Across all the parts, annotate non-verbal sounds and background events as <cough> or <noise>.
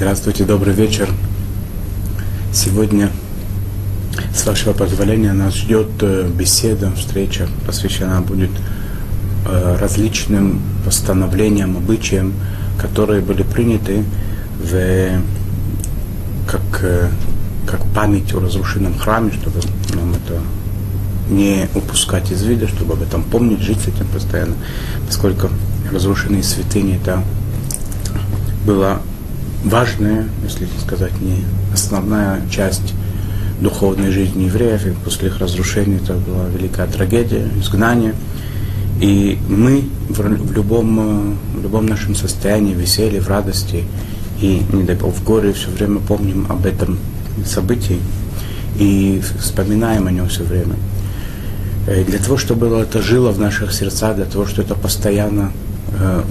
Здравствуйте, добрый вечер. Сегодня, с вашего позволения, нас ждет э, беседа, встреча, посвящена будет э, различным постановлениям, обычаям, которые были приняты в, как, э, как память о разрушенном храме, чтобы нам это не упускать из вида, чтобы об этом помнить, жить с этим постоянно, поскольку разрушенные святыни это была важная, если сказать, не основная часть духовной жизни евреев, и после их разрушения это была великая трагедия, изгнание. И мы в любом, в любом нашем состоянии, веселье, в радости и, не дай бог, в горе все время помним об этом событии и вспоминаем о нем все время. Э, для того, чтобы это жило в наших сердцах, для того, чтобы это постоянно, э,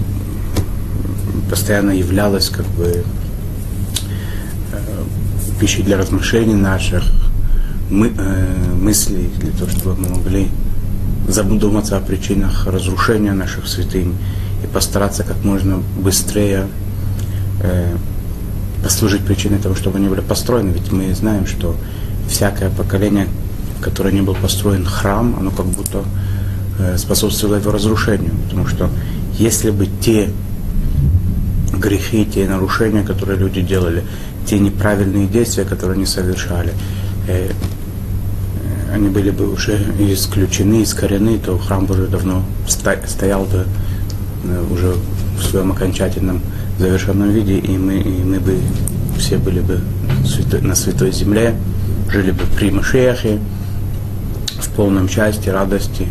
постоянно являлось как бы пищей для размышлений наших, мы, э, мыслей, для того, чтобы мы могли задуматься о причинах разрушения наших святынь и постараться как можно быстрее э, послужить причиной того, чтобы они были построены. Ведь мы знаем, что всякое поколение, в которое не был построен храм, оно как будто э, способствовало его разрушению. Потому что если бы те грехи, те нарушения, которые люди делали, те неправильные действия, которые они совершали, э, э, они были бы уже исключены, искорены, то храм бы уже давно стоял бы э, уже в своем окончательном завершенном виде, и мы, и мы бы все были бы на святой земле, жили бы при Машехе, в полном счастье, радости,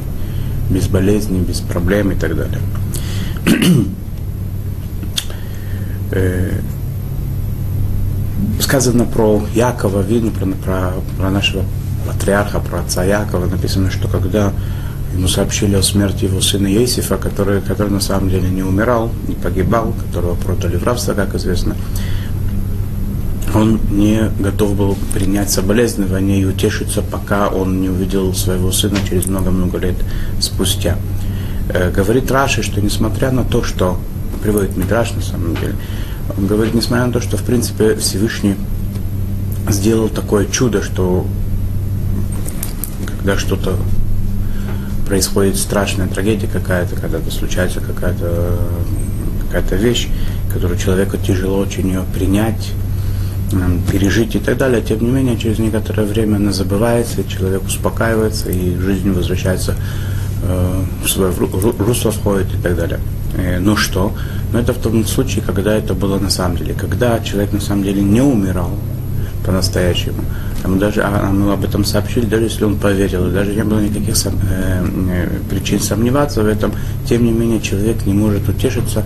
без болезней, без проблем и так далее. Сказано про Якова, видно про, про, про нашего патриарха, про отца Якова, написано, что когда ему сообщили о смерти его сына Есифа, который, который на самом деле не умирал, не погибал, которого продали в рабство, как известно, он не готов был принять соболезнования и утешиться, пока он не увидел своего сына через много-много лет спустя. Э, говорит Раши, что несмотря на то, что приводит Мидраш на самом деле, он говорит, несмотря на то, что в принципе Всевышний сделал такое чудо, что когда что-то происходит страшная трагедия какая-то, когда-то случается какая-то какая-то вещь, которую человеку тяжело очень ее принять, пережить и так далее. Тем не менее, через некоторое время она забывается, человек успокаивается, и жизнь возвращается э, в свое русло входит и так далее. Э, ну что? Но это в том случае, когда это было на самом деле. Когда человек на самом деле не умирал по-настоящему. А даже, а мы об этом сообщили, даже если он поверил, даже не было никаких сом, э, э, причин сомневаться в этом, тем не менее человек не может утешиться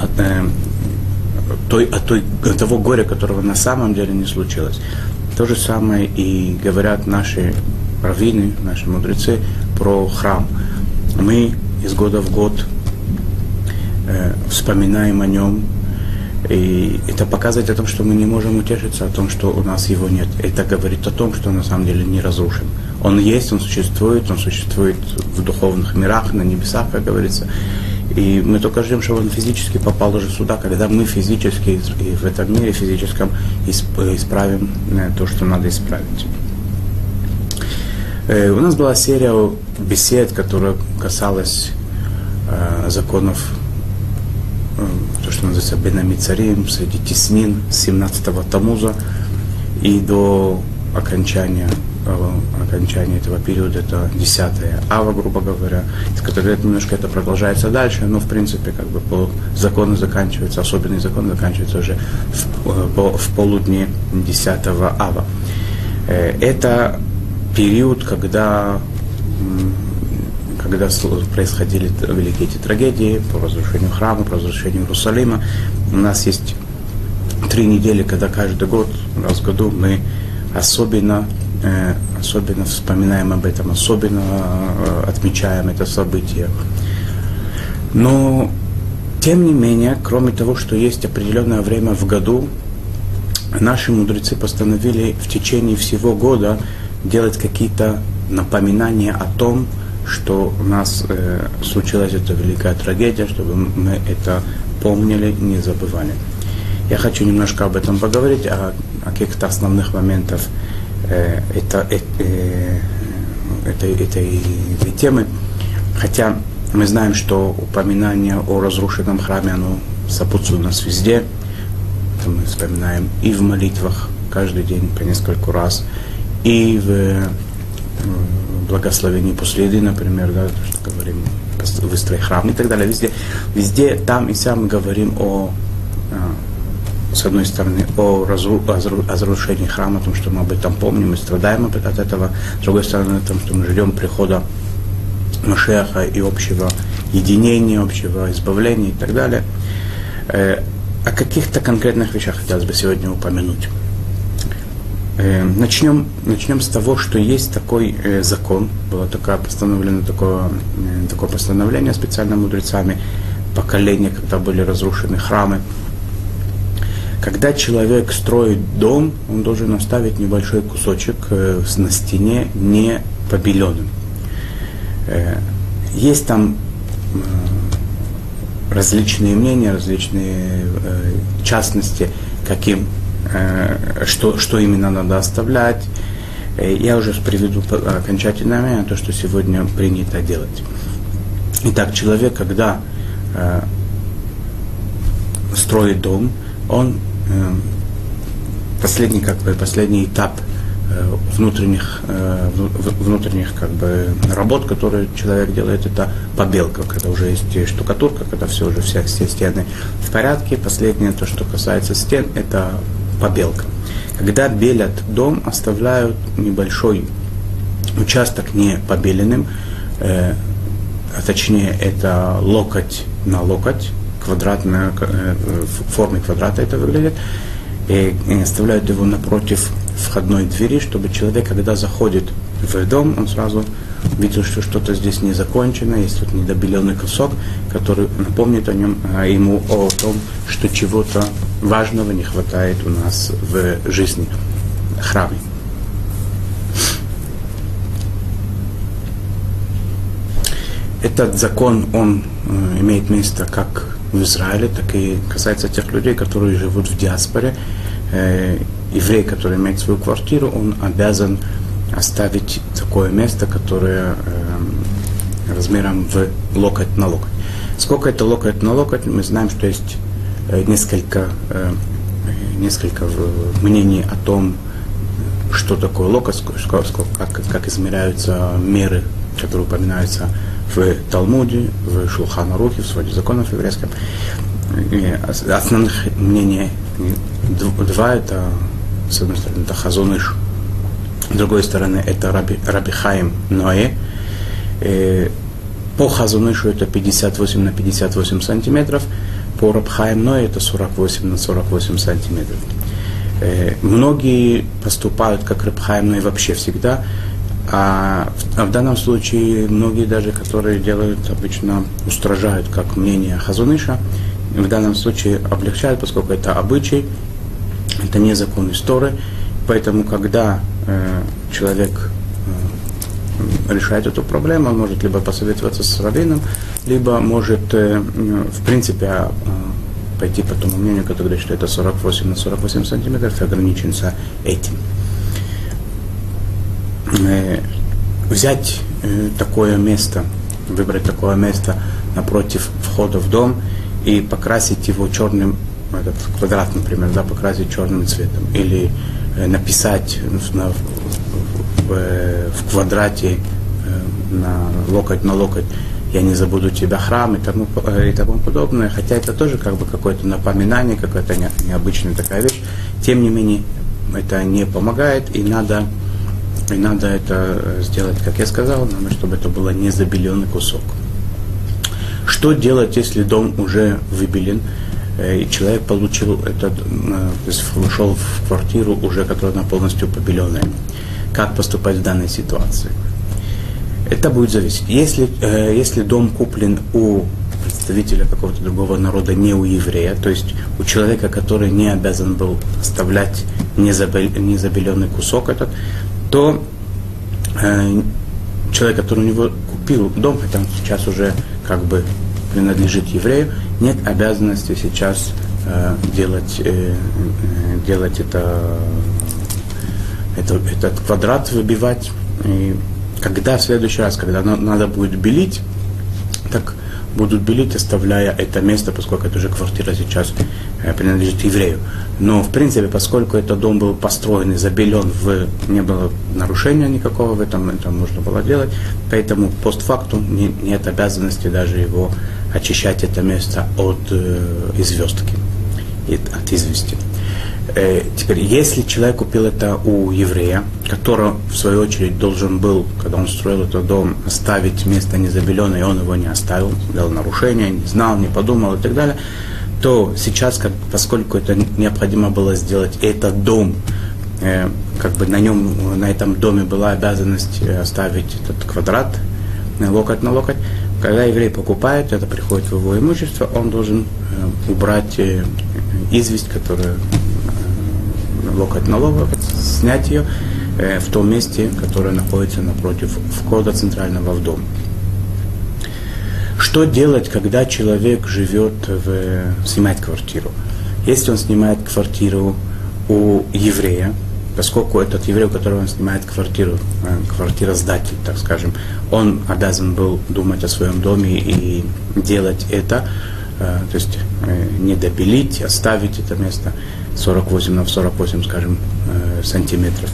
от, э, той, от, той, от того горя, которого на самом деле не случилось. То же самое и говорят наши раввины, наши мудрецы про храм. Мы из года в год э, вспоминаем о нем. И это показывает о том, что мы не можем утешиться о том, что у нас его нет. Это говорит о том, что на самом деле не разрушен. Он есть, он существует, он существует в духовных мирах, на небесах, как говорится. И мы только ждем, чтобы он физически попал уже сюда, когда мы физически и в этом мире физическом исправим э, то, что надо исправить. Э, у нас была серия бесед, которая касалась законов то, что называется Бенамицарим, среди Теснин с 17-го Тамуза и до окончания э, окончания этого периода, это 10 ава, грубо говоря, из которого немножко это продолжается дальше, но в принципе как бы по закону заканчивается, особенный закон заканчивается уже в, э, по, в полудне 10 ава. Э, это период, когда когда происходили великие эти трагедии по разрушению храма, по разрушению Иерусалима. У нас есть три недели, когда каждый год, раз в году мы особенно, э, особенно вспоминаем об этом, особенно э, отмечаем это событие. Но, тем не менее, кроме того, что есть определенное время в году, наши мудрецы постановили в течение всего года делать какие-то напоминания о том, что у нас э, случилась эта великая трагедия, чтобы мы это помнили, не забывали. Я хочу немножко об этом поговорить, о, о каких-то основных моментах э, это, э, э, этой, этой, этой темы. Хотя мы знаем, что упоминание о разрушенном храме, оно сопутствует нас везде. Это мы вспоминаем и в молитвах каждый день по нескольку раз, и в благословении после еды, например, да, то, что говорим, выстрой храм и так далее. Везде, везде там и сам мы говорим о, э, с одной стороны, о разрушении храма, о том, что мы об этом помним и страдаем от этого, с другой стороны, о том, что мы ждем прихода Машеха и общего единения, общего избавления и так далее. Э, о каких-то конкретных вещах хотелось бы сегодня упомянуть. Э, начнем, начнем с того, что есть такой э, закон, было такое постановлено такое, такое постановление специально мудрецами, поколения, когда были разрушены храмы. Когда человек строит дом, он должен оставить небольшой кусочек на стене не побеленным. Э, есть там э, различные мнения, различные э, частности, каким, что, что именно надо оставлять. Я уже приведу окончательное мнение, то, что сегодня принято делать. Итак, человек, когда строит дом, он последний, как бы, последний этап – Э, внутренних, э, внутренних как бы, работ, которые человек делает, это побелка, когда уже есть штукатурка, когда все уже все, все стены в порядке. Последнее, то, что касается стен, это побелка. Когда белят дом, оставляют небольшой участок не побеленным, э, а точнее это локоть на локоть, квадратная, э, в форме квадрата это выглядит, и, и оставляют его напротив входной двери, чтобы человек, когда заходит в дом, он сразу видел, что что-то здесь не закончено, есть тут недобеленный кусок, который напомнит о нем, а ему о том, что чего-то важного не хватает у нас в жизни храме. Этот закон, он э, имеет место как в Израиле, так и касается тех людей, которые живут в диаспоре, э, еврей, который имеет свою квартиру, он обязан оставить такое место, которое э, размером в локоть на локоть. Сколько это локоть на локоть, мы знаем, что есть э, несколько, э, несколько мнений о том, что такое локоть, как, как измеряются меры, которые упоминаются в Талмуде, в Шулхана Рухе, в своде законов еврейском. Основных мнений два это с одной стороны, это Хазуныш, с другой стороны, это Раби, Раби Хаим Ноэ. Э, по Хазунышу это 58 на 58 сантиметров, по Рабхаим Ноэ это 48 на 48 сантиметров. Э, многие поступают как Рабхаим Ноэ вообще всегда, а в, а в данном случае многие даже, которые делают обычно, устражают как мнение Хазуныша, в данном случае облегчают, поскольку это обычай, это не закон истории. Поэтому, когда человек э, решает эту проблему, он может либо посоветоваться с раввином, либо может, э, в принципе, э, пойти по тому мнению, которое говорит, что это 48 на 48 сантиметров, и ограничиться этим. Э, взять э, такое место, выбрать такое место напротив входа в дом и покрасить его черным этот квадрат, например, да, покрасить черным цветом, или э, написать на, в, в, в квадрате э, на локоть на локоть я не забуду тебя храм и тому, э, и тому подобное, хотя это тоже как бы какое-то напоминание, какая-то не, необычная такая вещь, тем не менее это не помогает и надо и надо это э, сделать, как я сказал, надо, чтобы это было не забеленный кусок. Что делать, если дом уже выбелен? Э, и человек получил этот, э, то есть вошел в квартиру уже, которая она полностью побеленная. Как поступать в данной ситуации? Это будет зависеть. Если, э, если дом куплен у представителя какого-то другого народа, не у еврея, то есть у человека, который не обязан был оставлять незабеленный кусок этот, то человек, который у него купил дом, хотя он сейчас уже как бы принадлежит еврею, нет обязанности сейчас э, делать, э, делать это, это, этот квадрат выбивать. И когда в следующий раз, когда надо будет белить, так будут белить, оставляя это место, поскольку это уже квартира сейчас э, принадлежит еврею. Но, в принципе, поскольку этот дом был построен и забелен, в, не было нарушения никакого в этом, это можно было делать, поэтому постфактум не, нет обязанности даже его очищать это место от э, известки, от извести. Э, теперь, если человек купил это у еврея, который, в свою очередь, должен был, когда он строил этот дом, оставить место незабеленное, и он его не оставил, сделал нарушение, не знал, не подумал и так далее, то сейчас, как, поскольку это необходимо было сделать, этот дом, э, как бы на нем, на этом доме была обязанность э, оставить этот квадрат, э, локоть на локоть, когда еврей покупает, это приходит в его имущество, он должен э, убрать известь, которая локоть на локоть, снять ее э, в том месте, которое находится напротив входа центрального в дом. Что делать, когда человек живет в, снимает квартиру? Если он снимает квартиру у еврея, поскольку этот еврей, у которого он снимает квартиру, э, квартиросдатель, так скажем, он обязан был думать о своем доме и делать это, э, то есть не добелить, оставить это место, 48 на 48, скажем, э, сантиметров.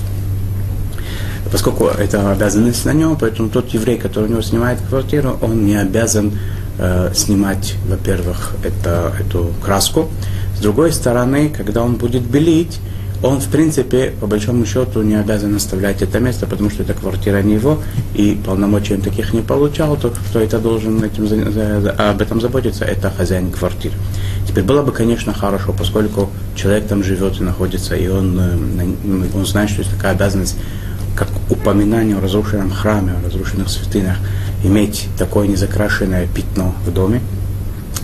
Поскольку это обязанность на нем, поэтому тот еврей, который у него снимает квартиру, он не обязан э, снимать, во-первых, это, эту краску. С другой стороны, когда он будет белить, он, в принципе, по большому счету, не обязан оставлять это место, потому что эта квартира не его, и полномочий он таких не получал, то кто это должен этим, об этом заботиться, это хозяин квартиры. Теперь было бы, конечно, хорошо, поскольку человек там живет и находится, и он, э, он знает, что есть такая обязанность, как упоминание о разрушенном храме, о разрушенных святынях, иметь такое незакрашенное пятно в доме.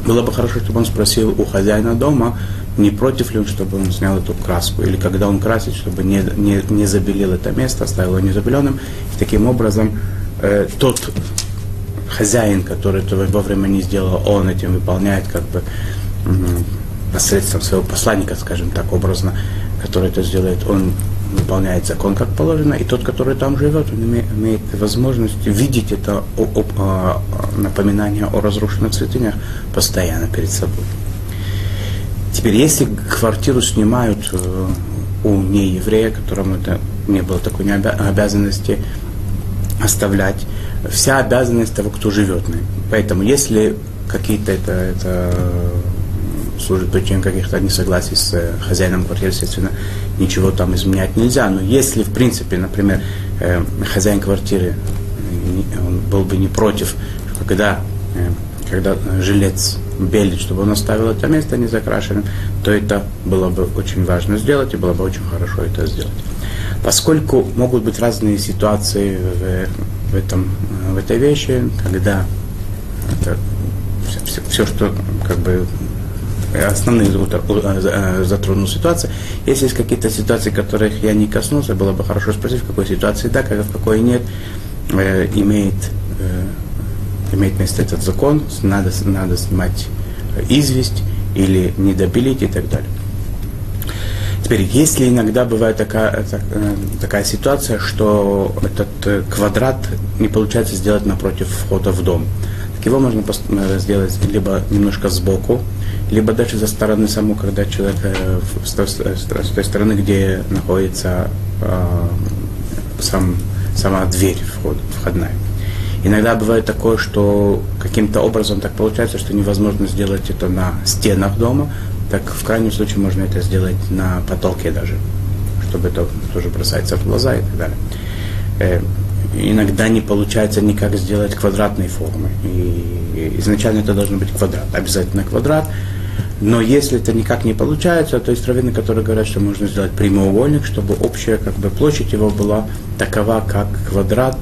Было бы хорошо, чтобы он спросил у хозяина дома, не против ли он, чтобы он снял эту краску, или когда он красит, чтобы не, не, не забелил это место, оставил его незабеленным. И таким образом э, тот хозяин, который этого вовремя не сделал, он этим выполняет как бы посредством своего посланника, скажем так, образно, который это сделает, он выполняет закон как положено, и тот, который там живет, он имеет, возможность видеть это о, о, о, напоминание о разрушенных святынях постоянно перед собой. Теперь, если квартиру снимают э, у нееврея, которому это не было такой обязанности оставлять, вся обязанность того, кто живет на Поэтому, если какие-то это, это служит причиной каких-то несогласий с э, хозяином квартиры, естественно, ничего там изменять нельзя. Но если, в принципе, например, э, хозяин квартиры он был бы не против, когда, когда жилец белить, чтобы он оставил это место незакрашенным, то это было бы очень важно сделать, и было бы очень хорошо это сделать. Поскольку могут быть разные ситуации в, в, этом, в этой вещи, когда это все, все, все что как бы основные затронул ситуации. Если есть какие-то ситуации, которых я не коснулся, было бы хорошо спросить, в какой ситуации да, как в какой нет, э, имеет э, имеет место этот закон, надо, надо снимать известь или недобелить и так далее. Теперь, если иногда бывает такая, э, такая ситуация, что этот э, квадрат не получается сделать напротив входа в дом, так его можно э, сделать либо немножко сбоку, либо даже за стороны саму, когда человек с той, стороны, где находится э, сам, сама дверь вход, входная. Иногда бывает такое, что каким-то образом так получается, что невозможно сделать это на стенах дома, так в крайнем случае можно это сделать на потолке даже, чтобы это тоже бросается в глаза и так далее. Э, иногда не получается никак сделать квадратной формы. И изначально это должен быть квадрат, обязательно квадрат. Но если это никак не получается, то есть раввины, которые говорят, что можно сделать прямоугольник, чтобы общая как бы, площадь его была такова, как квадрат,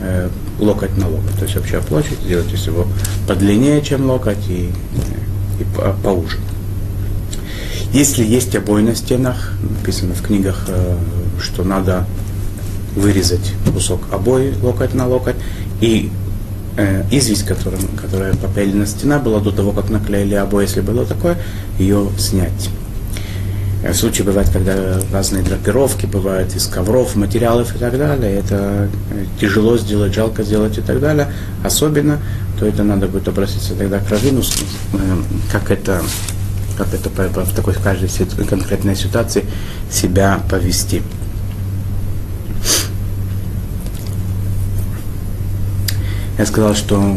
э, локоть на локоть. То есть общая площадь сделать из его подлиннее, чем локоть, и, и поуже. Если есть обои на стенах, написано в книгах, э, что надо вырезать кусок обои локоть на локоть и э, известь, которым, которая попялена стена была до того, как наклеили обои, если было такое, ее снять. Э, случаи бывают, когда разные драпировки бывают из ковров, материалов и так далее. Это э, тяжело сделать, жалко сделать и так далее. Особенно, то это надо будет обратиться тогда к Равину, э, как это, как это в такой каждой конкретной ситуации себя повести. Я сказал, что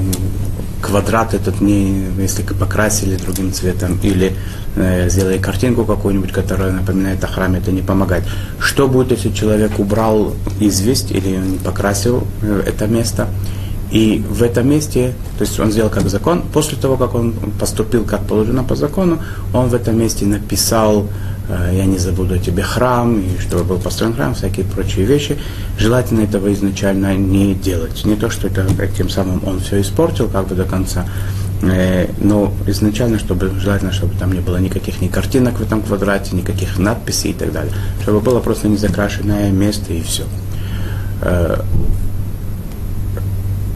квадрат этот не, если покрасили другим цветом или э, сделали картинку какую-нибудь, которая напоминает о храме, это не помогает. Что будет, если человек убрал известь или не покрасил э, это место? И в этом месте, то есть он сделал как закон, после того, как он поступил как положено по закону, он в этом месте написал я не забуду тебе храм, и чтобы был построен храм, всякие прочие вещи. Желательно этого изначально не делать. Не то, что это тем самым он все испортил как бы до конца, э, но изначально, чтобы желательно, чтобы там не было никаких ни картинок в этом квадрате, никаких надписей и так далее. Чтобы было просто незакрашенное место и все.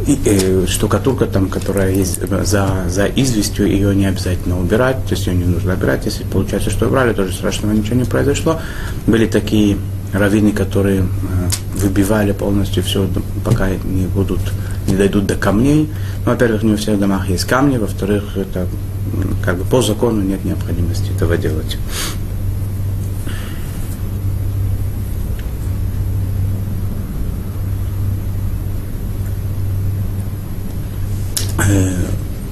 Э, э, штукатурка там, которая есть за, за известью, ее не обязательно убирать, то есть ее не нужно убирать. Если получается, что убрали, тоже страшного ничего не произошло. Были такие раввины, которые э, выбивали полностью все, пока не будут, не дойдут до камней. Ну, во-первых, не во всех домах есть камни, во-вторых, это как бы по закону нет необходимости этого делать.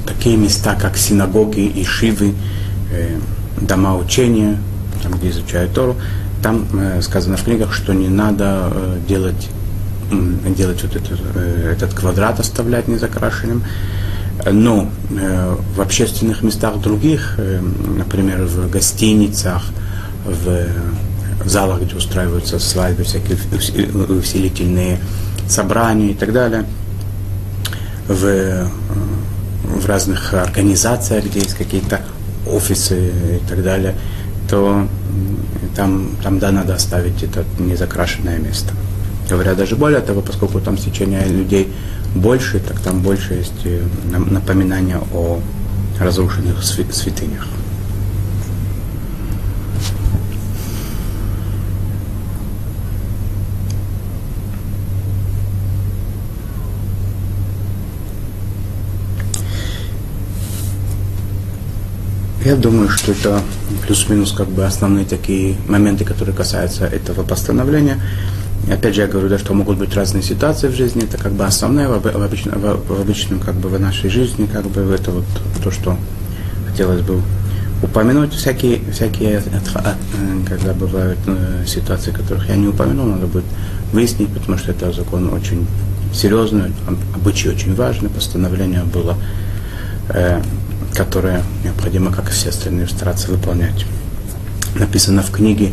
Такие места, как синагоги и шивы, э, дома учения, там, где изучают Тору, там э, сказано в книгах, что не надо э, делать, э, делать вот этот, э, этот квадрат, оставлять незакрашенным. Но э, в общественных местах других, э, например, в гостиницах, в залах, где устраиваются свадьбы, всякие усилительные собрания и так далее – в, в разных организациях, где есть какие-то офисы и так далее, то там, там да, надо оставить это незакрашенное место. Говоря даже более того, поскольку там стечение людей больше, так там больше есть э, напоминания о разрушенных святынях. Я думаю, что это плюс-минус как бы основные такие моменты, которые касаются этого постановления. И опять же, я говорю, да, что могут быть разные ситуации в жизни, это как бы основное в, обычном, в, обычном, как бы в нашей жизни, как бы это вот то, что хотелось бы упомянуть. Всякие, всякие когда бывают э, ситуации, которых я не упомянул, надо будет выяснить, потому что это закон очень серьезный, обычай очень важный, постановление было э, которые необходимо, как и все остальные, стараться выполнять. Написано в книге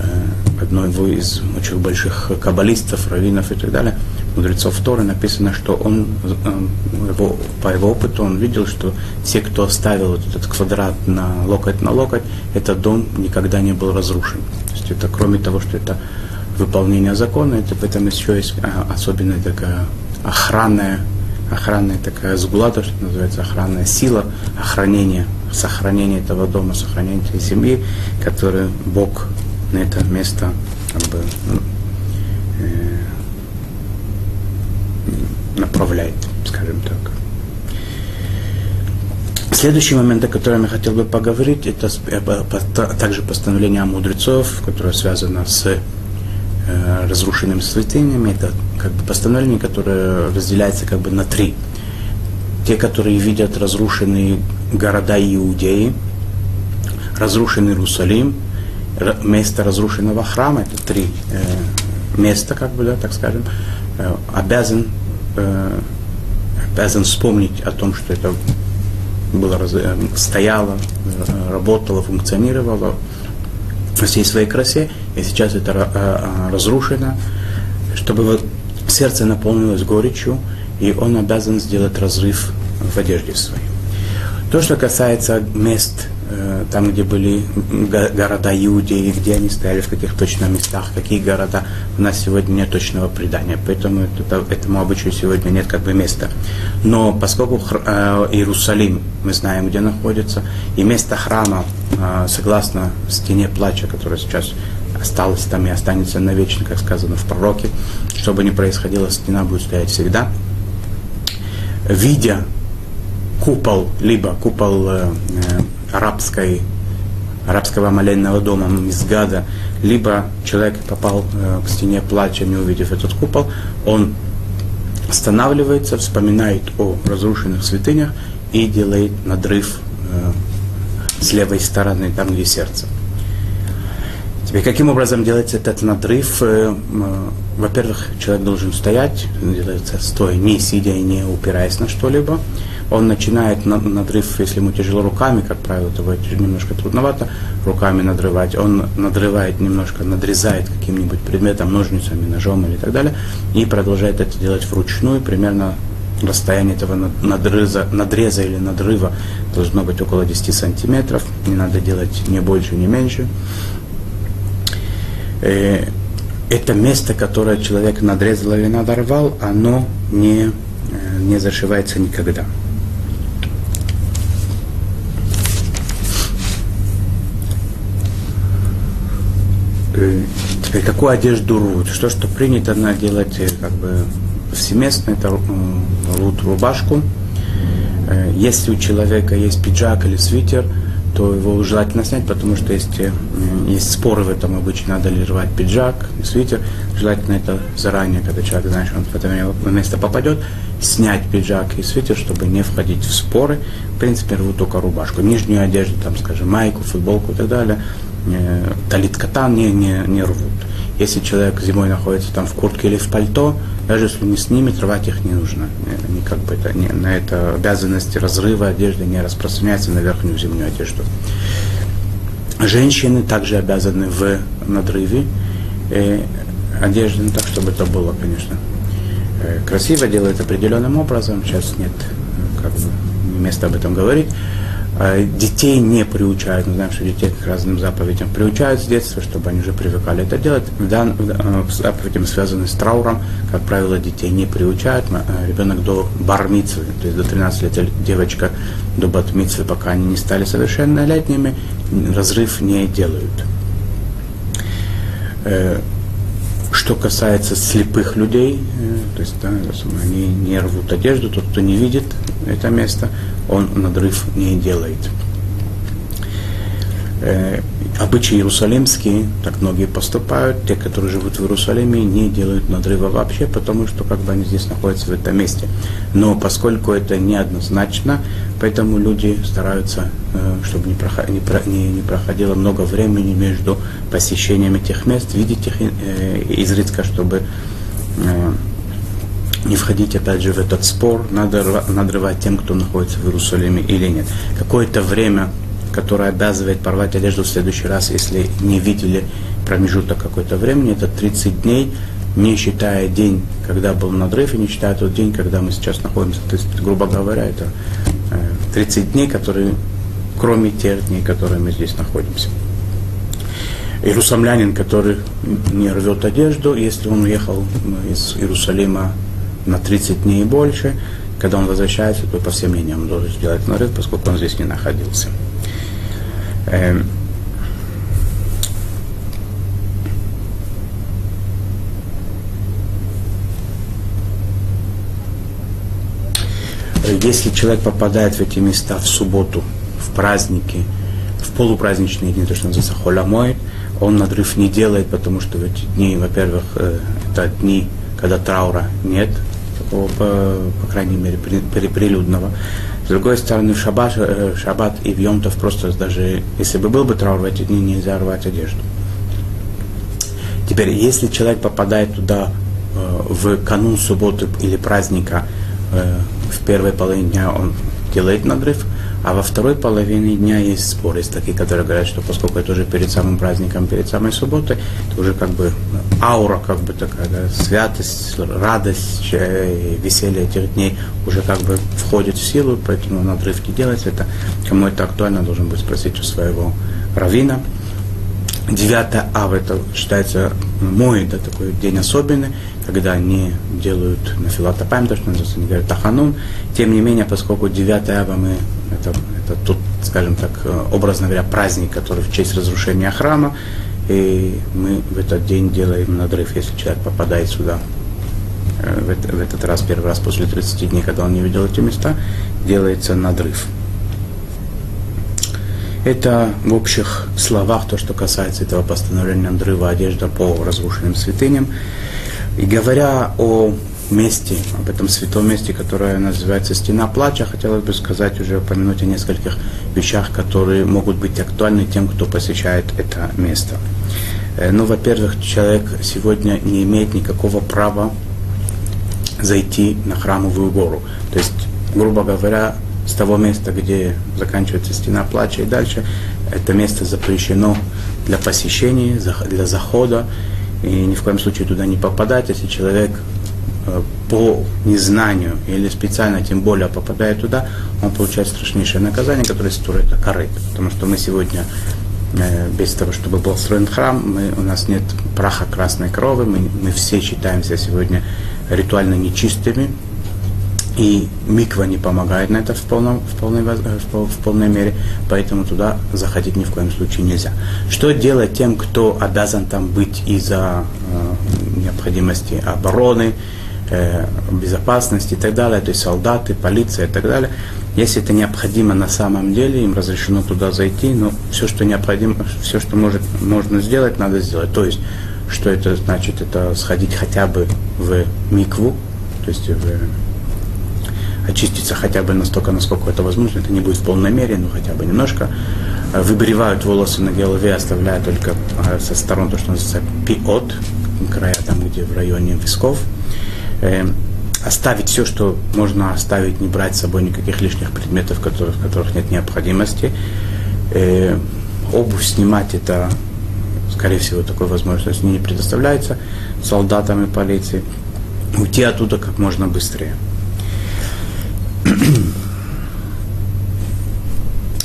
э, одного из очень больших каббалистов, раввинов и так далее, мудрецов Торы, написано, что он, э, его, по его опыту он видел, что те, кто оставил вот этот квадрат на локоть на локоть, этот дом никогда не был разрушен. То есть это кроме того, что это выполнение закона, это в этом еще есть а, особенная такая охранная охранная такая сгулата, что называется, охранная сила, охранение, сохранение этого дома, сохранение этой семьи, который Бог на это место как бы, ну, э, направляет, скажем так. Следующий момент, о котором я хотел бы поговорить, это также постановление мудрецов, которое связано с э, разрушенными святынями. Это как бы постановление, которое разделяется как бы на три. Те, которые видят разрушенные города Иудеи, разрушенный Иерусалим, место разрушенного храма, это три э, места, как бы, да, так скажем, э, обязан, э, обязан вспомнить о том, что это было, э, стояло, э, работало, функционировало, во всей своей красе, и сейчас это э, э, разрушено, чтобы сердце наполнилось горечью, и он обязан сделать разрыв в одежде своей. То, что касается мест, э, там, где были города Иудеи, где они стояли, в каких точно местах, какие города, у нас сегодня нет точного предания, поэтому это, этому обычаю сегодня нет как бы места. Но поскольку э, Иерусалим, мы знаем, где находится, и место храма, э, согласно стене плача, которая сейчас осталась там и останется навечно, как сказано в пророке, что бы ни происходило, стена будет стоять всегда. Видя купол, либо купол э, э, арабской, арабского молельного дома Мизгада, либо человек попал э, к стене плача, не увидев этот купол, он останавливается, вспоминает о разрушенных святынях и делает надрыв э, с левой стороны, там, где сердце. Теперь, каким образом делается этот надрыв? Э, э, во-первых, человек должен стоять, делается стоя, не сидя и не упираясь на что-либо он начинает надрыв, если ему тяжело руками, как правило, то будет немножко трудновато руками надрывать, он надрывает немножко, надрезает каким-нибудь предметом, ножницами, ножом или так далее, и продолжает это делать вручную, примерно расстояние этого надреза, надреза или надрыва должно быть около 10 сантиметров, не надо делать ни больше, ни меньше. Э, это место, которое человек надрезал или надорвал, оно не, э, не зашивается никогда. Э, теперь какую одежду рвут? Что, что принято на делать э, как бы повсеместно, это рвут рубашку. Э, если у человека есть пиджак или свитер, то его желательно снять, потому что есть, есть споры в этом обычно, надо ли рвать пиджак, свитер. Желательно это заранее, когда человек знает, что он в это место попадет, снять пиджак и свитер, чтобы не входить в споры. В принципе, рвут только рубашку. Нижнюю одежду, там, скажем, майку, футболку и так далее, талит катан не, не, не рвут. Если человек зимой находится там в куртке или в пальто, даже если не снимет, рвать их не нужно. Они как бы это, не, на это обязанности разрыва одежды не распространяются на верхнюю зимнюю одежду. Женщины также обязаны в надрыве э, одежды, ну, так чтобы это было, конечно, э, красиво, делают определенным образом. Сейчас нет как бы, места об этом говорить. А детей не приучают, мы знаем, что детей к разным заповедям приучают с детства, чтобы они уже привыкали это делать. В дан, к заповедям, связанным с трауром, как правило, детей не приучают. Э, ребенок до бармитсвы, то есть до 13 лет, девочка до батмитсвы, пока они не стали совершеннолетними, разрыв не делают. Э, что касается слепых людей, э, то есть да, они не рвут одежду, тот, кто не видит это место, он надрыв не делает. Обычаи иерусалимские, так многие поступают, те, которые живут в Иерусалиме, не делают надрыва вообще, потому что как бы они здесь находятся в этом месте. Но поскольку это неоднозначно, поэтому люди стараются, э, чтобы не, проход, не, не, не проходило много времени между посещением этих мест, видеть их э, изредка, чтобы э, не входить опять же в этот спор, надо надрывать тем, кто находится в Иерусалиме или нет. Какое-то время, которое обязывает порвать одежду в следующий раз, если не видели промежуток какой-то времени, это 30 дней, не считая день, когда был надрыв, и не считая тот день, когда мы сейчас находимся. То есть, грубо говоря, это 30 э, дней, которые, кроме тех дней, которые мы здесь находимся. Иерусалимлянин, который не рвет одежду, если он уехал из Иерусалима на 30 дней и больше. Когда он возвращается, то по всем мнениям он должен сделать нарыв, поскольку он здесь не находился. Эм. Если человек попадает в эти места в субботу, в праздники, в полупраздничные дни, то, что называется холямоид, он надрыв не делает, потому что в эти дни, во-первых, э, это дни, когда траура нет, такого, по, по крайней мере, прилюдного. С другой стороны, в шаббат, э, в шаббат и в Йомтов просто даже, если бы был бы траур в эти дни, нельзя рвать одежду. Теперь, если человек попадает туда э, в канун субботы или праздника, э, в первой половине дня он делает надрыв, А во второй половине дня есть споры, есть такие, которые говорят, что поскольку это уже перед самым праздником, перед самой субботой, это уже как бы аура, как бы такая, да, святость, радость, веселье этих дней уже как бы входит в силу, поэтому надрыв не делается. Это, кому это актуально, должен быть спросить у своего равина. 9 ав это считается мой, да, такой день особенный, когда они делают на филатопаем, то, что называется, они говорят Таханун. Тем не менее, поскольку 9 ава мы, это, это тут, скажем так, образно говоря, праздник, который в честь разрушения храма, и мы в этот день делаем надрыв, если человек попадает сюда э, в, это, в этот раз, первый раз после 30 дней, когда он не видел эти места, делается надрыв. Это в общих словах то, что касается этого постановления надрыва одежды по разрушенным святыням. И говоря о месте, об этом святом месте, которое называется Стена Плача, хотелось бы сказать уже, упомянуть о нескольких вещах, которые могут быть актуальны тем, кто посещает это место. Э, ну, во-первых, человек сегодня не имеет никакого права зайти на храмовую гору. То есть, грубо говоря, с того места, где заканчивается стена плача и дальше, это место запрещено для посещения, для захода, и ни в коем случае туда не попадать, если человек по незнанию или специально, тем более попадает туда, он получает страшнейшее наказание, которое стоит корыт. Потому что мы сегодня, э, без того, чтобы был строен храм, мы, у нас нет праха красной крови, мы, мы все считаемся сегодня ритуально нечистыми, и миква не помогает на это в, полном, в, полной, в полной мере, поэтому туда заходить ни в коем случае нельзя. Что делать тем, кто обязан там быть из-за э, необходимости обороны, э, безопасности и так далее, то есть солдаты, полиция и так далее. Если это необходимо на самом деле, им разрешено туда зайти, но все, что необходимо, все, что может, можно сделать, надо сделать. То есть, что это значит? Это сходить хотя бы в микву, то есть в очиститься хотя бы настолько, насколько это возможно. Это не будет в полной мере, но хотя бы немножко. Выбривают волосы на голове, оставляя только э, со сторон то, что называется пиот, края там, где в районе висков. Э, оставить все, что можно оставить, не брать с собой никаких лишних предметов, которых, которых нет необходимости. Обувь снимать это, скорее всего, такой возможности не предоставляется солдатам и полиции. Уйти оттуда как можно быстрее.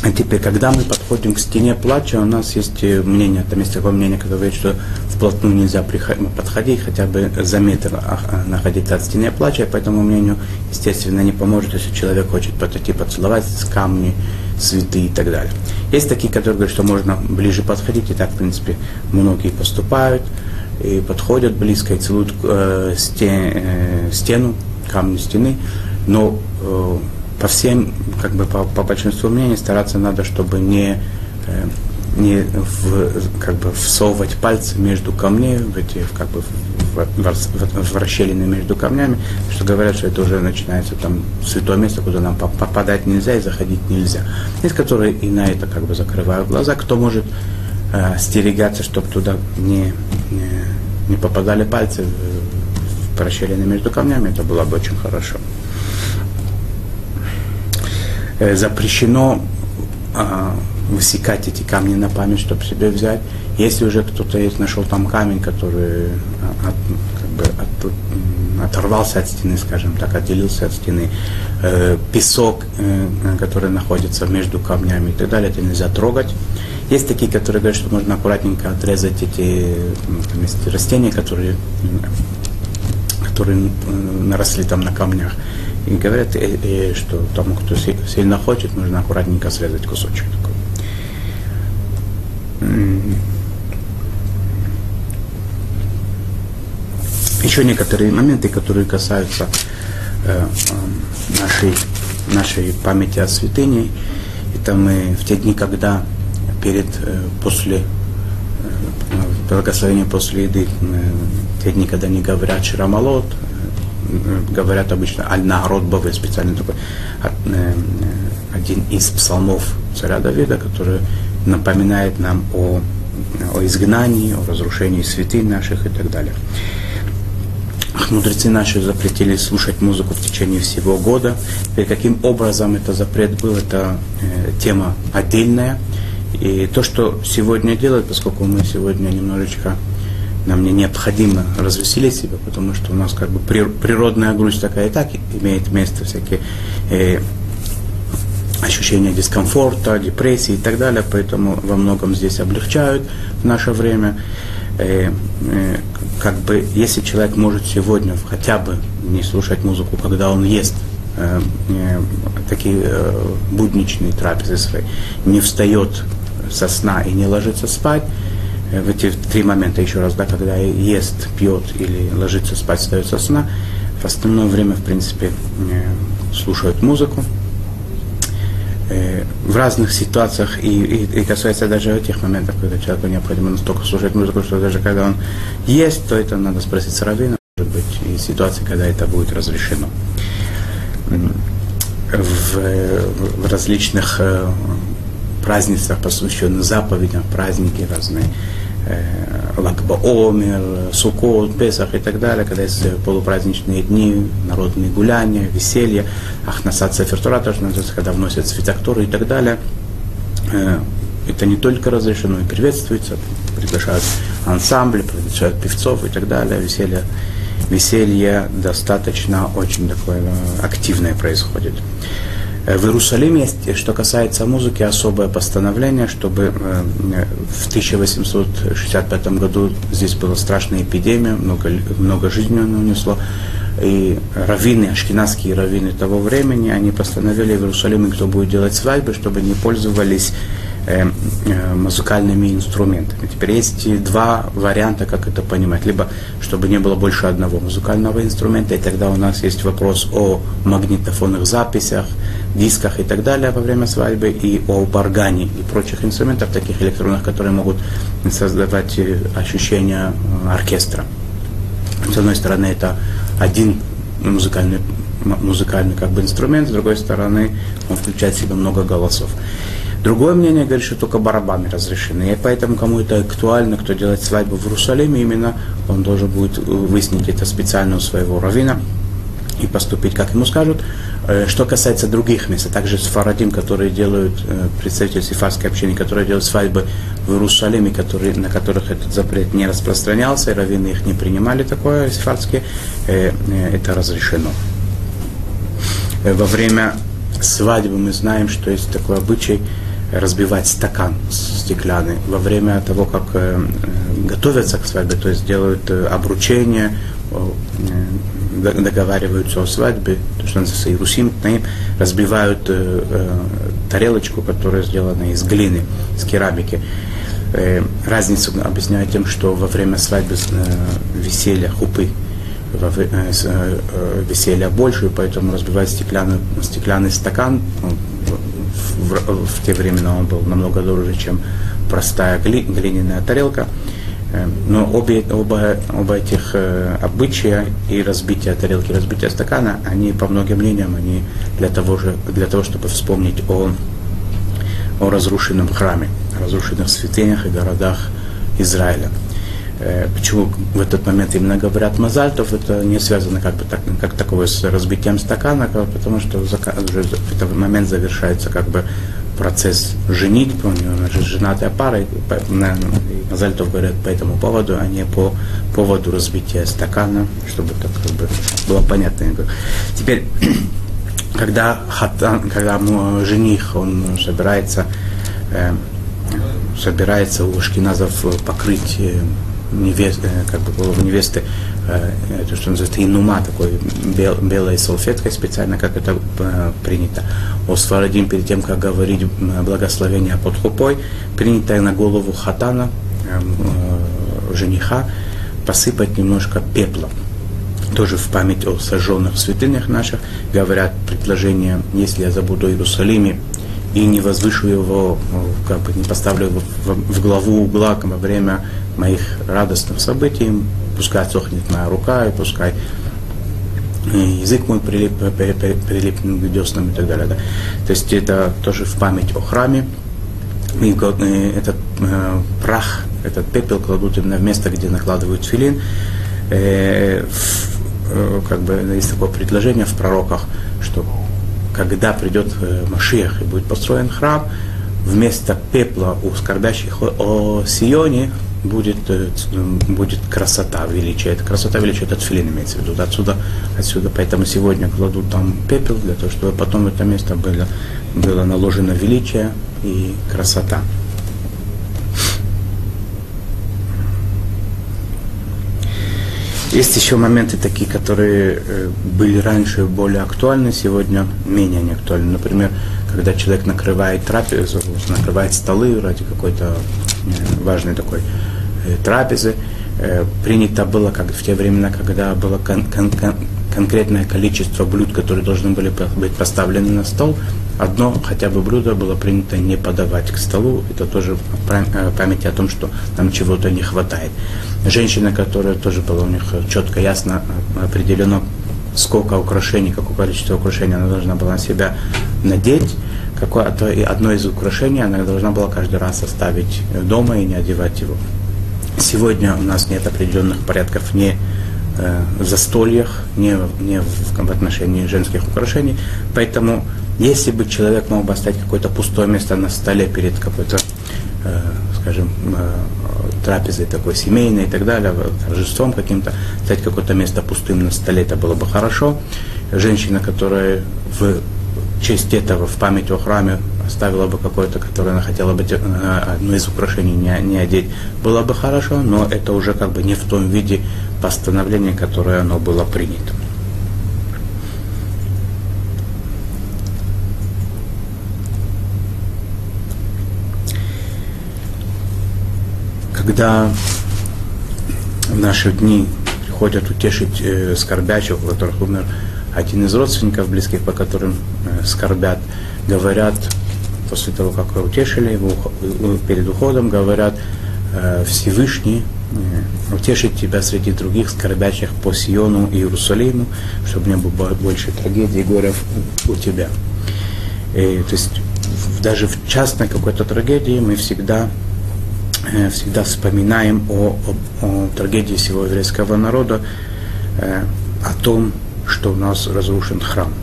А теперь, когда мы подходим к стене плача, у нас есть э, мнение, там есть такое мнение, которое говорит, что вплотную нельзя подходить, хотя бы за метр а, а, находиться от стены плача, и по этому мнению, естественно, не поможет, если человек хочет подойти, поцеловать с камни, цветы и так далее. Есть такие, которые говорят, что можно ближе подходить, и так, в принципе, многие поступают, и подходят близко и целуют э, стен, э, стену, камни стены, но э, по всем, как бы по, по большинству мнений стараться надо, чтобы не, э, не в, как бы всовывать пальцы между камней, в эти, как бы в, в, в расщелины между камнями, что говорят, что это уже начинается там святое место, куда нам попадать нельзя и заходить нельзя. Есть, которые и на это как бы закрывают глаза, кто может э, стерегаться, чтобы туда не, не, не попадали пальцы в, в расщелины между камнями, это было бы очень хорошо. Э, запрещено а, высекать эти камни на память, чтобы себе взять. Если уже кто-то нашел там камень, который а, от, как бы от, оторвался от стены, скажем так, отделился от стены, э, песок, э, который находится между камнями и так далее, это нельзя трогать. Есть такие, которые говорят, что можно аккуратненько отрезать эти там растения, которые, которые наросли там на камнях. И говорят, э, э, что тому, кто сильно хочет, нужно аккуратненько срезать кусочек такой. Еще некоторые моменты, которые касаются э, нашей, нашей памяти о святыне. Это мы в те дни, когда перед, после благословения после еды, те дни, когда не говорят ширамалот, говорят обычно аль-нагрод бавы, специально такой э, один из псалмов царя Давида, который напоминает нам о, о изгнании, о разрушении святынь наших и так далее. Мудрецы наши запретили слушать музыку в течение всего года. И каким образом это запрет был, это э, тема отдельная. И то, что сегодня делают, поскольку мы сегодня немножечко, нам не необходимо развеселить себя, потому что у нас как бы природная грусть такая и так имеет место, всякие э, ощущения дискомфорта, депрессии и так далее, поэтому во многом здесь облегчают в наше время. Э, э, как бы, если человек может сегодня хотя бы не слушать музыку, когда он ест, э, э, такие э, будничные трапезы свои, не встает со сна и не ложится спать, в эти три момента еще раз, да, когда ест, пьет или ложится спать, встает сна, в остальное время, в принципе, э, слушают музыку, Э, в разных ситуациях, и, и, и касается даже этих моментов, когда человеку необходимо настолько слушать музыку, что даже когда он есть, то это надо спросить с раввина, может быть, и ситуации, когда это будет разрешено. В, в различных э, празднествах, посвященных заповедям, праздники разные, Э, Лагба Омер, Сукот, Песах и так далее, когда есть полупраздничные дни, народные гуляния, веселье, Ахнасат Сефертура, тоже называется, когда вносят святактуры и так далее. Э, это не только разрешено, и приветствуется, приглашают ансамбли, приглашают певцов и так далее, веселье, веселье достаточно очень такое э, активное происходит. Э, в Иерусалиме есть, что касается музыки, особое постановление, чтобы э, в 1865 году здесь была страшная эпидемия, много, много жизни она унесло, и раввины, ашкенадские раввины того времени, они постановили в Иерусалиме, кто будет делать свадьбы, чтобы не пользовались Э, э, музыкальными инструментами. Теперь есть два варианта, как это понимать. Либо, чтобы не было больше одного музыкального инструмента, и тогда у нас есть вопрос о магнитофонных записях, дисках и так далее во время свадьбы, и о баргане и прочих инструментах, таких электронных, которые могут создавать э, ощущение оркестра. С одной стороны, это один музыкальный музыкальный как бы инструмент, с другой стороны, он включает в себя много голосов. Другое мнение говорит, что только барабаны разрешены. И поэтому, кому это актуально, кто делает свадьбу в Иерусалиме, именно он должен будет выяснить это специально у своего равина и поступить, как ему скажут. Э, что касается других мест, а также сфарадим, которые делают, э, представители сифарской общины, которые делают свадьбы в Иерусалиме, которые, на которых этот запрет не распространялся, и раввины их не принимали такое, сифарские, э, это разрешено. Во время свадьбы мы знаем, что есть такой обычай, разбивать стакан стеклянный во время того, как э, готовятся к свадьбе, то есть делают э, обручение, э, договариваются о свадьбе, то, что называется Иерусим, разбивают тарелочку, которая сделана из глины, из керамики. Разницу объясняю тем, что во время свадьбы веселья, хупы, веселья больше, поэтому разбивать стеклянный, стеклянный стакан, ну, в, в те времена он был намного дороже, чем простая гли, глиняная тарелка. Э, но обе, оба, оба этих э, обычая и разбитие тарелки, разбитие стакана, они, по многим мнениям, они для того, же, для того чтобы вспомнить о, о разрушенном храме, разрушенных святынях и городах Израиля. Э, почему в этот момент именно говорят мазальтов, это не связано как бы так, как такое с разбитием стакана, потому что в этот момент завершается как бы процесс женить, она же женатая пара, и мазальтов говорят по этому поводу, а не по поводу разбития стакана, чтобы так как бы было понятно. Теперь, <clears throat> когда, хатан, когда жених, он собирается, э, собирается у шкиназов покрыть э, невест, э, как бы голову невесты, э, то, что называется инума, такой бел, белой салфеткой специально, как это э, принято. О Сварадим, перед тем, как говорить благословение под хупой, принято на голову хатана, жениха, посыпать немножко пепла. Тоже в память о сожженных святынях наших говорят предложение, если я забуду о Иерусалиме, и не возвышу его, как бы не поставлю его в, в главу угла во время моих радостных событий, пускай сохнет моя рука, и пускай язык мой прилип, прилипнет к деснам и так далее. Да. То есть это тоже в память о храме. И этот э, прах, этот пепел кладут именно в место, где накладывают филин. Э, э, как бы есть такое предложение в пророках, что когда придет э, Машиах и будет построен храм, вместо пепла у скорбящих о Сионе будет, э, будет красота, величие. Это красота, величие, это тфилин имеется в виду. Отсюда, отсюда, поэтому сегодня кладут там пепел, для того, чтобы потом в это место было, было наложено величие и красота. Есть еще моменты такие, которые э, были раньше более актуальны, сегодня менее не актуальны. Например, когда человек накрывает трапезу, накрывает столы ради какой-то э, важной такой э, трапезы, принято было, как в те времена, когда было кон- кон- кон- конкретное количество блюд, которые должны были быть поставлены на стол, одно хотя бы блюдо было принято не подавать к столу. Это тоже память о том, что нам чего-то не хватает женщина, которая тоже было у них четко, ясно определено, сколько украшений, какое количество украшений она должна была на себя надеть, какое, то одно из украшений она должна была каждый раз оставить дома и не одевать его. Сегодня у нас нет определенных порядков ни э, в застольях, ни, ни в, отношении женских украшений, поэтому если бы человек мог бы оставить какое-то пустое место на столе перед какой-то, э, скажем, э, трапезой такой семейной и так далее, торжеством каким-то, стать какое-то место пустым на столе, это было бы хорошо. Женщина, которая в честь этого, в память о храме оставила бы какое-то, которое она хотела бы э, одно из украшений не, не одеть, было бы хорошо, но это уже как бы не в том виде постановления, которое оно было принято. когда в наши дни приходят утешить э, скорбячих, у которых умер один из родственников близких, по которым э, скорбят, говорят, после того, как утешили его перед уходом, говорят, э, Всевышний э, утешить тебя среди других скорбящих по Сиону и Иерусалиму, чтобы не было больше трагедий и горя у тебя. И, то есть даже в частной какой-то трагедии мы всегда Э, всегда вспоминаем о, о, о трагедии всего еврейского народа, о том, что у нас разрушен храм.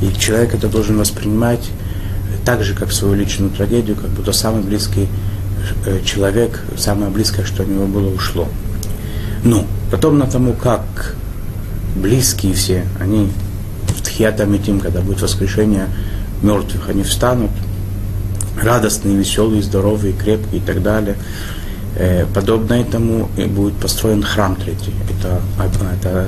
И человек это должен воспринимать так же, как свою личную трагедию, как будто самый близкий э, человек, самое близкое, что у него было, ушло. Но потом на тому, как близкие все, они в Тхиатамитим, когда будет воскрешение мертвых, они встанут – радостные, веселые, здоровые, крепкие и так далее. Э, подобно этому будет построен храм третий. Это, это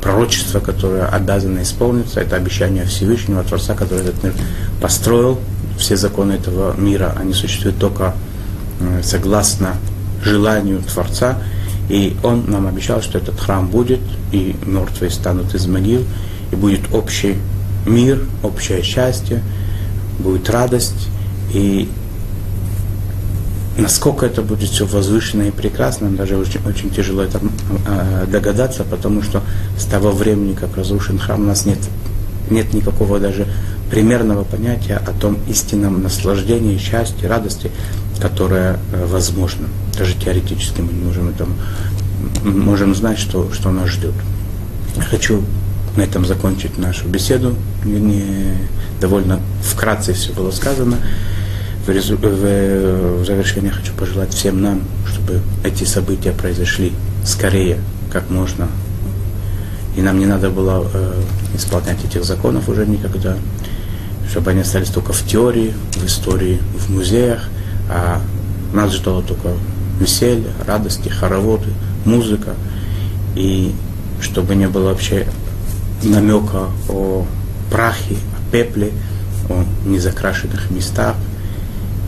пророчество, которое обязано исполниться, это обещание Всевышнего Творца, который этот мир построил. Все законы этого мира, они существуют только э, согласно желанию Творца. И он нам обещал, что этот храм будет, и мертвые станут из могил, и будет общий мир, общее счастье, будет радость, и насколько это будет все возвышенно и прекрасно, даже очень, очень тяжело это э, догадаться, потому что с того времени, как разрушен храм, у нас нет, нет никакого даже примерного понятия о том истинном наслаждении, счастье, радости, которое э, возможно. Даже теоретически мы не можем этому, можем знать, что, что нас ждет. Хочу на этом закончить нашу беседу. Не, довольно вкратце все было сказано в, резу... в завершение хочу пожелать всем нам, чтобы эти события произошли скорее, как можно. И нам не надо было э, исполнять этих законов уже никогда, чтобы они остались только в теории, в истории, в музеях, а нас ждало только веселье, радости, хороводы, музыка, и чтобы не было вообще намека о прахе, о пепле, о незакрашенных местах,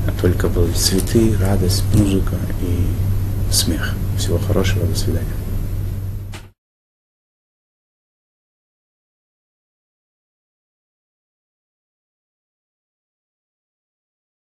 а только были цветы, радость, музыка и смех. Всего хорошего, до свидания.